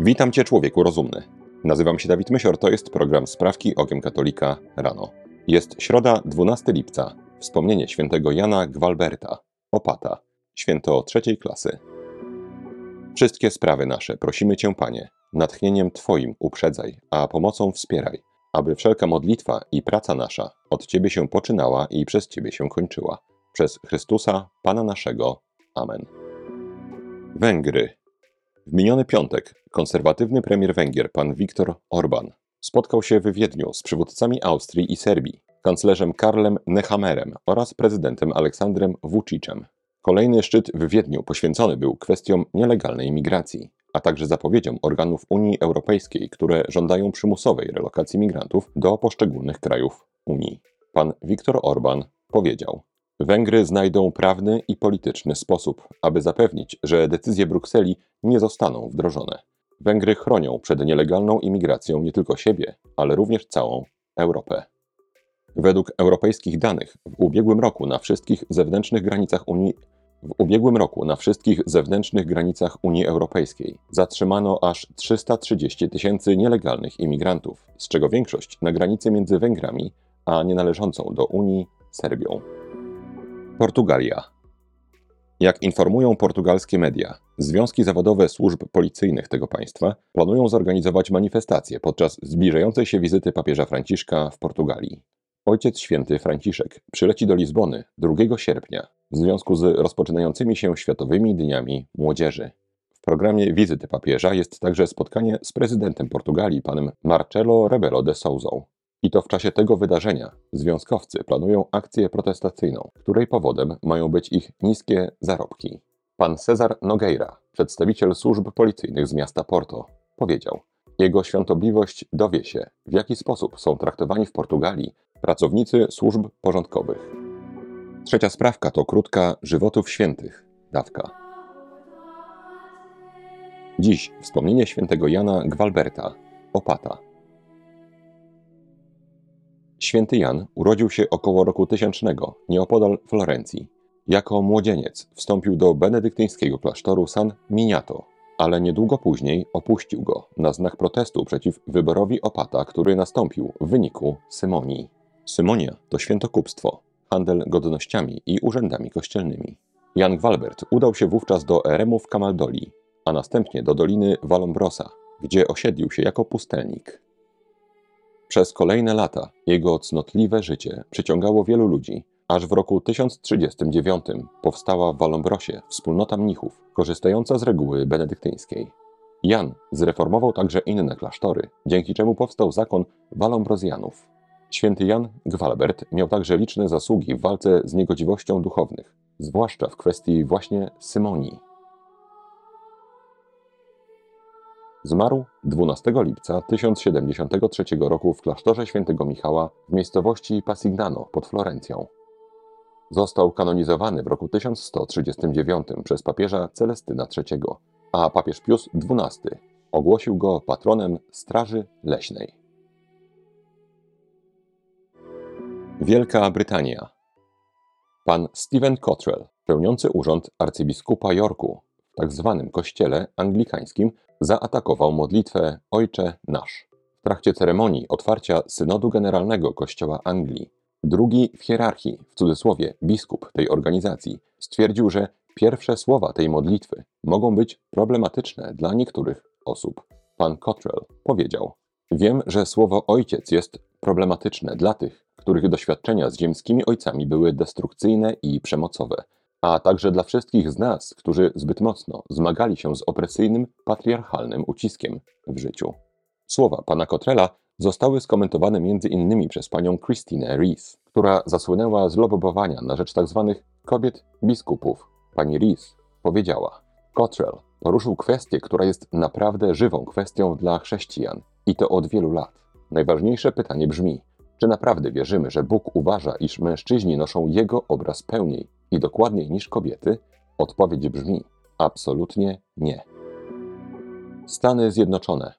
Witam Cię, człowieku rozumny. Nazywam się Dawid Mysior, to jest program Sprawki Okiem Katolika rano. Jest środa, 12 lipca, wspomnienie świętego Jana Gwalberta, opata, święto trzeciej klasy. Wszystkie sprawy nasze prosimy Cię, Panie, natchnieniem Twoim uprzedzaj, a pomocą wspieraj, aby wszelka modlitwa i praca nasza od Ciebie się poczynała i przez Ciebie się kończyła. Przez Chrystusa, Pana naszego. Amen. Węgry. W miniony piątek konserwatywny premier Węgier, pan Viktor Orban, spotkał się w Wiedniu z przywódcami Austrii i Serbii, kanclerzem Karlem Nehammerem oraz prezydentem Aleksandrem Vucicem. Kolejny szczyt w Wiedniu poświęcony był kwestiom nielegalnej migracji, a także zapowiedziom organów Unii Europejskiej, które żądają przymusowej relokacji migrantów do poszczególnych krajów Unii. Pan Viktor Orban powiedział: Węgry znajdą prawny i polityczny sposób, aby zapewnić, że decyzje Brukseli nie zostaną wdrożone. Węgry chronią przed nielegalną imigracją nie tylko siebie, ale również całą Europę. Według europejskich danych w ubiegłym roku na wszystkich zewnętrznych granicach Unii w ubiegłym roku na wszystkich zewnętrznych granicach Unii Europejskiej zatrzymano aż 330 tysięcy nielegalnych imigrantów, z czego większość na granicy między Węgrami a nienależącą do Unii Serbią. Portugalia. Jak informują portugalskie media, związki zawodowe służb policyjnych tego państwa planują zorganizować manifestację podczas zbliżającej się wizyty papieża Franciszka w Portugalii. Ojciec Święty Franciszek przyleci do Lizbony 2 sierpnia w związku z rozpoczynającymi się Światowymi Dniami Młodzieży. W programie wizyty papieża jest także spotkanie z prezydentem Portugalii, panem Marcelo Rebelo de Souza. I to w czasie tego wydarzenia związkowcy planują akcję protestacyjną, której powodem mają być ich niskie zarobki. Pan Cezar Nogueira, przedstawiciel służb policyjnych z miasta Porto, powiedział: Jego świątobliwość dowie się, w jaki sposób są traktowani w Portugalii pracownicy służb porządkowych. Trzecia sprawka to krótka żywotów świętych, dawka. Dziś wspomnienie świętego Jana Gwalberta, opata. Święty Jan urodził się około roku tysięcznego, nieopodal Florencji. Jako młodzieniec wstąpił do benedyktyńskiego klasztoru San Miniato, ale niedługo później opuścił go na znak protestu przeciw wyborowi opata, który nastąpił w wyniku symonii. Symonia to świętokupstwo, handel godnościami i urzędami kościelnymi. Jan Gwalbert udał się wówczas do eremu w Camaldoli, a następnie do doliny Valombrosa, gdzie osiedlił się jako pustelnik. Przez kolejne lata jego cnotliwe życie przyciągało wielu ludzi, aż w roku 1039 powstała w Walombrosie wspólnota mnichów, korzystająca z reguły benedyktyńskiej. Jan zreformował także inne klasztory, dzięki czemu powstał zakon Walombrozjanów. Święty Jan Gwalbert miał także liczne zasługi w walce z niegodziwością duchownych, zwłaszcza w kwestii właśnie symonii. Zmarł 12 lipca 1073 roku w klasztorze świętego Michała w miejscowości Pasignano pod Florencją. Został kanonizowany w roku 1139 przez papieża Celestyna III, a papież Pius XII ogłosił go patronem Straży Leśnej. Wielka Brytania. Pan Stephen Cottrell, pełniący urząd arcybiskupa Yorku tak zwanym kościele anglikańskim, zaatakował modlitwę Ojcze Nasz. W trakcie ceremonii otwarcia Synodu Generalnego Kościoła Anglii, drugi w hierarchii, w cudzysłowie biskup tej organizacji, stwierdził, że pierwsze słowa tej modlitwy mogą być problematyczne dla niektórych osób. Pan Cottrell powiedział: Wiem, że słowo ojciec jest problematyczne dla tych, których doświadczenia z ziemskimi ojcami były destrukcyjne i przemocowe, a także dla wszystkich z nas, którzy zbyt mocno zmagali się z opresyjnym, patriarchalnym uciskiem w życiu. Słowa pana Kotrela zostały skomentowane między innymi przez panią Christine Rees, która zasłynęła z lobowania na rzecz tzw. Tak kobiet biskupów. Pani Rees powiedziała: Cottrell poruszył kwestię, która jest naprawdę żywą kwestią dla chrześcijan i to od wielu lat. Najważniejsze pytanie brzmi: czy naprawdę wierzymy, że Bóg uważa, iż mężczyźni noszą Jego obraz pełniej i dokładniej niż kobiety? Odpowiedź brzmi: absolutnie nie. Stany Zjednoczone.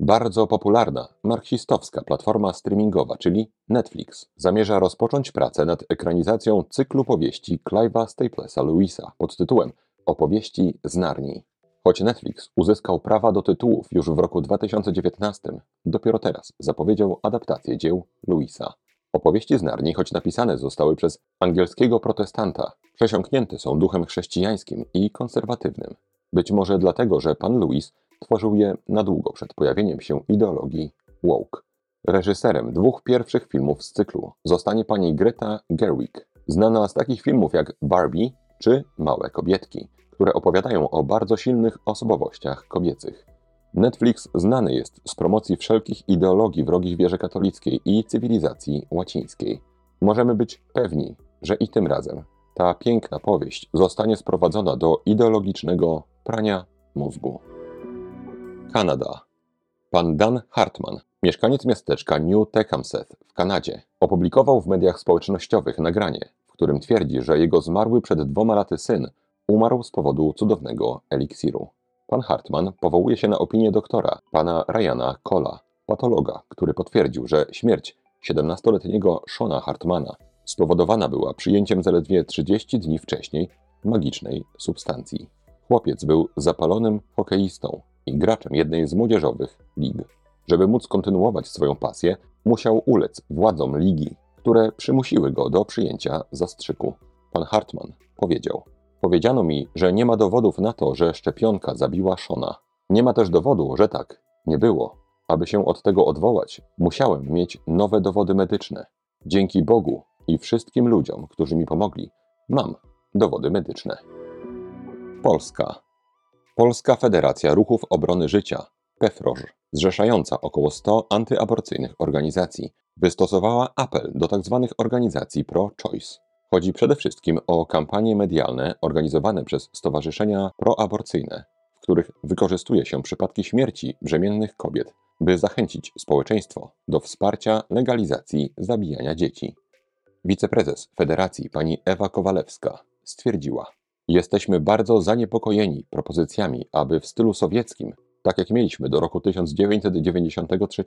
Bardzo popularna marksistowska platforma streamingowa, czyli Netflix, zamierza rozpocząć pracę nad ekranizacją cyklu powieści Clive'a Staplesa Lewisa pod tytułem Opowieści z Narni. Choć Netflix uzyskał prawa do tytułów już w roku 2019, dopiero teraz zapowiedział adaptację dzieł Louisa. Opowieści z Narni, choć napisane zostały przez angielskiego protestanta, przesiąknięte są duchem chrześcijańskim i konserwatywnym. Być może dlatego, że pan Louis tworzył je na długo przed pojawieniem się ideologii woke. Reżyserem dwóch pierwszych filmów z cyklu zostanie pani Greta Gerwig, znana z takich filmów jak Barbie czy Małe Kobietki, które opowiadają o bardzo silnych osobowościach kobiecych. Netflix znany jest z promocji wszelkich ideologii wrogich wierze katolickiej i cywilizacji łacińskiej. Możemy być pewni, że i tym razem ta piękna powieść zostanie sprowadzona do ideologicznego prania mózgu. Kanada. Pan Dan Hartman, mieszkaniec miasteczka New Tecumseth w Kanadzie, opublikował w mediach społecznościowych nagranie, w którym twierdzi, że jego zmarły przed dwoma laty syn umarł z powodu cudownego eliksiru. Pan Hartman powołuje się na opinię doktora, pana Ryana Cola, patologa, który potwierdził, że śmierć 17-letniego Shona Hartmana spowodowana była przyjęciem zaledwie 30 dni wcześniej magicznej substancji. Chłopiec był zapalonym hokeistą i graczem jednej z młodzieżowych lig. Żeby móc kontynuować swoją pasję, musiał ulec władzom ligi, które przymusiły go do przyjęcia zastrzyku. Pan Hartman powiedział: Powiedziano mi, że nie ma dowodów na to, że szczepionka zabiła Shona. Nie ma też dowodu, że tak nie było. Aby się od tego odwołać, musiałem mieć nowe dowody medyczne. Dzięki Bogu i wszystkim ludziom, którzy mi pomogli, mam dowody medyczne. Polska. Polska Federacja Ruchów Obrony Życia, PEFROŻ, zrzeszająca około 100 antyaborcyjnych organizacji, wystosowała apel do tzw. Tak organizacji pro-choice. Chodzi przede wszystkim o kampanie medialne organizowane przez stowarzyszenia proaborcyjne, w których wykorzystuje się przypadki śmierci brzemiennych kobiet, by zachęcić społeczeństwo do wsparcia legalizacji zabijania dzieci. Wiceprezes Federacji pani Ewa Kowalewska stwierdziła: Jesteśmy bardzo zaniepokojeni propozycjami, aby w stylu sowieckim, tak jak mieliśmy do roku 1993,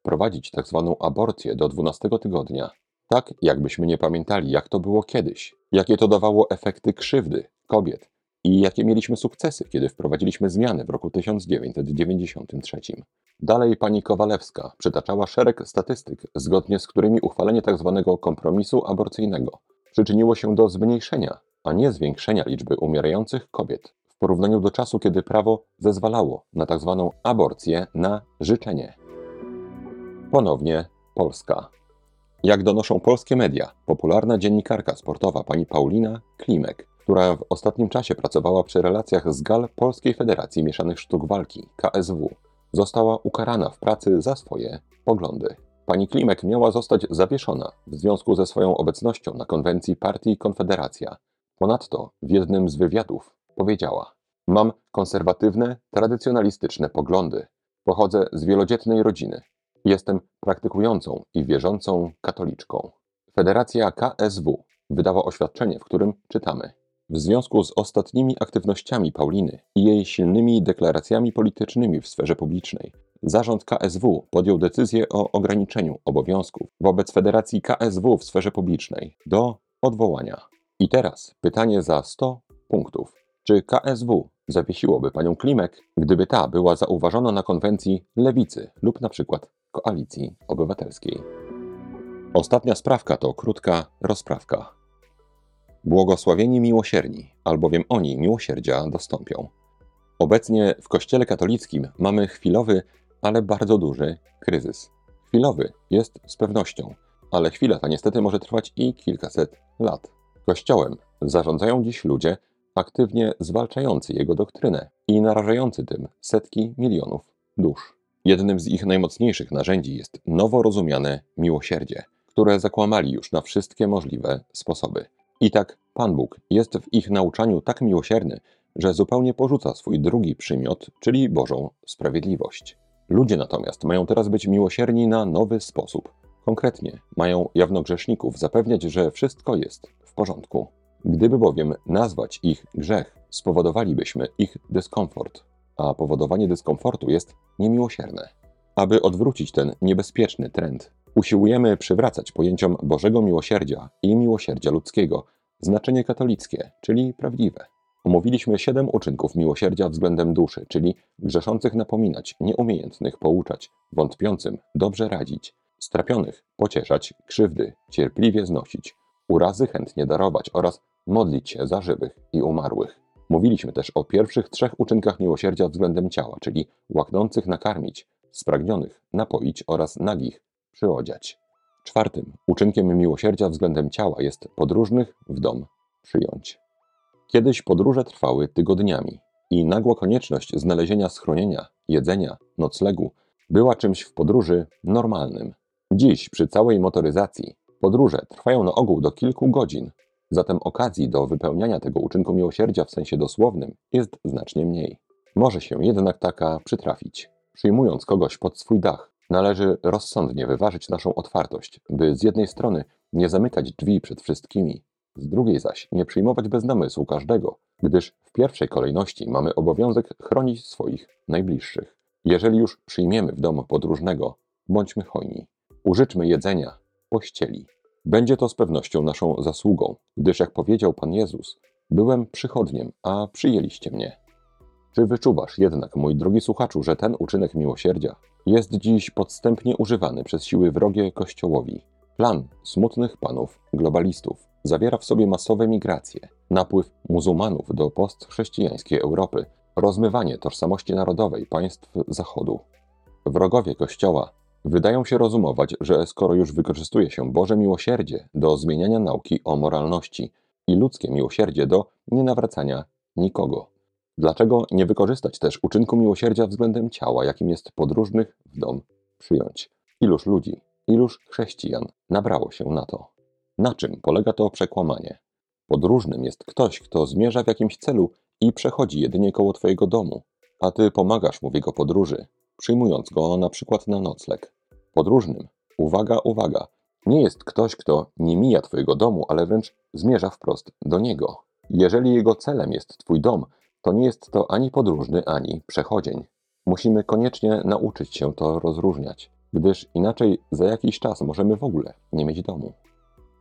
wprowadzić tzw. Tak aborcję do 12 tygodnia. Tak, jakbyśmy nie pamiętali, jak to było kiedyś, jakie to dawało efekty krzywdy kobiet i jakie mieliśmy sukcesy, kiedy wprowadziliśmy zmiany w roku 1993. Dalej pani Kowalewska przytaczała szereg statystyk, zgodnie z którymi uchwalenie tzw. Tak kompromisu aborcyjnego przyczyniło się do zmniejszenia, a nie zwiększenia liczby umierających kobiet w porównaniu do czasu, kiedy prawo zezwalało na tzw. Tak aborcję na życzenie. Ponownie Polska. Jak donoszą polskie media, popularna dziennikarka sportowa pani Paulina Klimek, która w ostatnim czasie pracowała przy relacjach z GAL Polskiej Federacji Mieszanych Sztuk Walki, KSW, została ukarana w pracy za swoje poglądy. Pani Klimek miała zostać zawieszona w związku ze swoją obecnością na konwencji partii Konfederacja. Ponadto w jednym z wywiadów powiedziała: Mam konserwatywne, tradycjonalistyczne poglądy. Pochodzę z wielodzietnej rodziny. Jestem praktykującą i wierzącą katoliczką. Federacja KSW wydała oświadczenie, w którym czytamy: W związku z ostatnimi aktywnościami Pauliny i jej silnymi deklaracjami politycznymi w sferze publicznej, zarząd KSW podjął decyzję o ograniczeniu obowiązków wobec Federacji KSW w sferze publicznej do odwołania. I teraz pytanie za 100 punktów. Czy KSW zawiesiłoby panią Klimek, gdyby ta była zauważona na konwencji lewicy lub na przykład koalicji obywatelskiej? Ostatnia sprawka to krótka rozprawka. Błogosławieni miłosierni, albowiem oni miłosierdzia dostąpią. Obecnie w Kościele katolickim mamy chwilowy, ale bardzo duży kryzys. Chwilowy jest z pewnością, ale chwila ta niestety może trwać i kilkaset lat. Kościołem zarządzają dziś ludzie aktywnie zwalczający jego doktrynę i narażający tym setki milionów dusz. Jednym z ich najmocniejszych narzędzi jest nowo rozumiane miłosierdzie, które zakłamali już na wszystkie możliwe sposoby. I tak Pan Bóg jest w ich nauczaniu tak miłosierny, że zupełnie porzuca swój drugi przymiot, czyli Bożą sprawiedliwość. Ludzie natomiast mają teraz być miłosierni na nowy sposób. Konkretnie mają jawnogrzeszników zapewniać, że wszystko jest w porządku. Gdyby bowiem nazwać ich grzech, spowodowalibyśmy ich dyskomfort, a powodowanie dyskomfortu jest niemiłosierne. Aby odwrócić ten niebezpieczny trend, usiłujemy przywracać pojęciom Bożego miłosierdzia i miłosierdzia ludzkiego znaczenie katolickie, czyli prawdziwe. omówiliśmy siedem uczynków miłosierdzia względem duszy, czyli grzeszących napominać, nieumiejętnych pouczać, wątpiącym dobrze radzić, strapionych pocieszać, krzywdy cierpliwie znosić, urazy chętnie darować oraz modlić się za żywych i umarłych. Mówiliśmy też o pierwszych trzech uczynkach miłosierdzia względem ciała, czyli łaknących nakarmić, spragnionych napoić oraz nagich przyodziać. Czwartym uczynkiem miłosierdzia względem ciała jest podróżnych w dom przyjąć. Kiedyś podróże trwały tygodniami i nagła konieczność znalezienia schronienia, jedzenia, noclegu była czymś w podróży normalnym. Dziś, przy całej motoryzacji, podróże trwają na ogół do kilku godzin, zatem okazji do wypełniania tego uczynku miłosierdzia w sensie dosłownym jest znacznie mniej. Może się jednak taka przytrafić. Przyjmując kogoś pod swój dach, należy rozsądnie wyważyć naszą otwartość, by z jednej strony nie zamykać drzwi przed wszystkimi, z drugiej zaś nie przyjmować bez namysłu każdego, gdyż w pierwszej kolejności mamy obowiązek chronić swoich najbliższych. Jeżeli już przyjmiemy w domu podróżnego, bądźmy hojni. Użyczmy jedzenia, pościeli. Będzie to z pewnością naszą zasługą, gdyż jak powiedział Pan Jezus, byłem przychodniem, a przyjęliście mnie. Czy wyczuwasz jednak, mój drogi słuchaczu, że ten uczynek miłosierdzia jest dziś podstępnie używany przez siły wrogie Kościołowi? Plan smutnych panów globalistów zawiera w sobie masowe migracje, napływ muzułmanów do postchrześcijańskiej Europy, rozmywanie tożsamości narodowej państw Zachodu. Wrogowie Kościoła wydają się rozumować, że skoro już wykorzystuje się Boże miłosierdzie do zmieniania nauki o moralności i ludzkie miłosierdzie do nienawracania nikogo, dlaczego nie wykorzystać też uczynku miłosierdzia względem ciała, jakim jest podróżnych w dom przyjąć? Iluż ludzi, iluż chrześcijan nabrało się na to? Na czym polega to przekłamanie? Podróżnym jest ktoś, kto zmierza w jakimś celu i przechodzi jedynie koło twojego domu, a ty pomagasz mu w jego podróży, przyjmując go na przykład na nocleg. Podróżnym, uwaga, uwaga, nie jest ktoś, kto nie mija twojego domu, ale wręcz zmierza wprost do niego. Jeżeli jego celem jest twój dom, to nie jest to ani podróżny, ani przechodzień. Musimy koniecznie nauczyć się to rozróżniać, gdyż inaczej za jakiś czas możemy w ogóle nie mieć domu.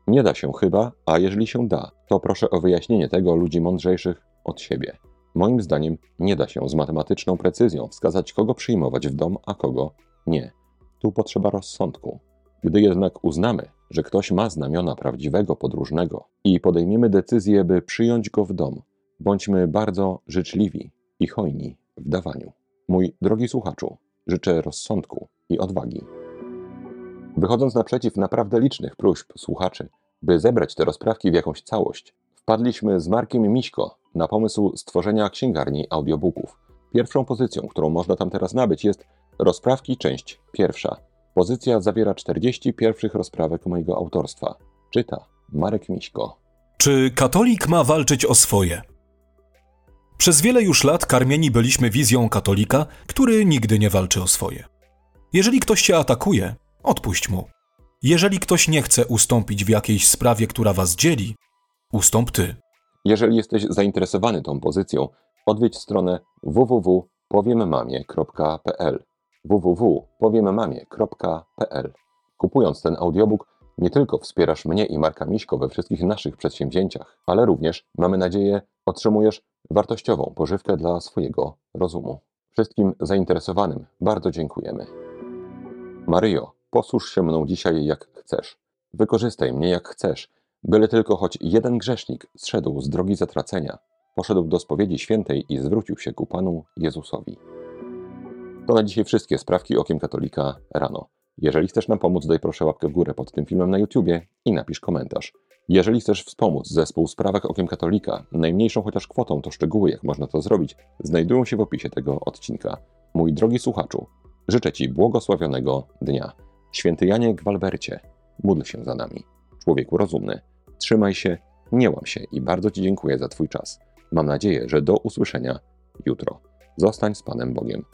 Nie da się chyba, a jeżeli się da, to proszę o wyjaśnienie tego ludzi mądrzejszych od siebie. Moim zdaniem nie da się z matematyczną precyzją wskazać, kogo przyjmować w dom, a kogo nie. Tu potrzeba rozsądku. Gdy jednak uznamy, że ktoś ma znamiona prawdziwego podróżnego i podejmiemy decyzję, by przyjąć go w dom, bądźmy bardzo życzliwi i hojni w dawaniu. Mój drogi słuchaczu, życzę rozsądku i odwagi. Wychodząc naprzeciw naprawdę licznych próśb słuchaczy, by zebrać te rozprawki w jakąś całość, wpadliśmy z Markiem Miśko na pomysł stworzenia księgarni audiobooków. Pierwszą pozycją, którą można tam teraz nabyć, jest Rozprawki, część pierwsza. Pozycja zawiera 40 pierwszych rozprawek mojego autorstwa. Czyta Marek Miśko. Czy katolik ma walczyć o swoje? Przez wiele już lat karmieni byliśmy wizją katolika, który nigdy nie walczy o swoje. Jeżeli ktoś cię atakuje, odpuść mu. Jeżeli ktoś nie chce ustąpić w jakiejś sprawie, która was dzieli, ustąp ty. Jeżeli jesteś zainteresowany tą pozycją, odwiedź stronę www.powiemmamie.pl www.powiemmamie.pl Kupując ten audiobook, nie tylko wspierasz mnie i Marka Miśko we wszystkich naszych przedsięwzięciach, ale również, mamy nadzieję, otrzymujesz wartościową pożywkę dla swojego rozumu. Wszystkim zainteresowanym bardzo dziękujemy. Maryjo, posłuż się mną dzisiaj jak chcesz. Wykorzystaj mnie jak chcesz, byle tylko choć jeden grzesznik zszedł z drogi zatracenia, poszedł do spowiedzi świętej i zwrócił się ku Panu Jezusowi. To na dzisiaj wszystkie sprawki okiem katolika rano. Jeżeli chcesz nam pomóc, daj proszę łapkę w górę pod tym filmem na YouTubie i napisz komentarz. Jeżeli chcesz wspomóc zespół Sprawek Okiem Katolika, najmniejszą chociaż kwotą, to szczegóły, jak można to zrobić, znajdują się w opisie tego odcinka. Mój drogi słuchaczu, życzę Ci błogosławionego dnia. Święty Janie Gwalbercie, módl się za nami. Człowieku rozumny, trzymaj się, nie łam się i bardzo Ci dziękuję za Twój czas. Mam nadzieję, że do usłyszenia jutro. Zostań z Panem Bogiem.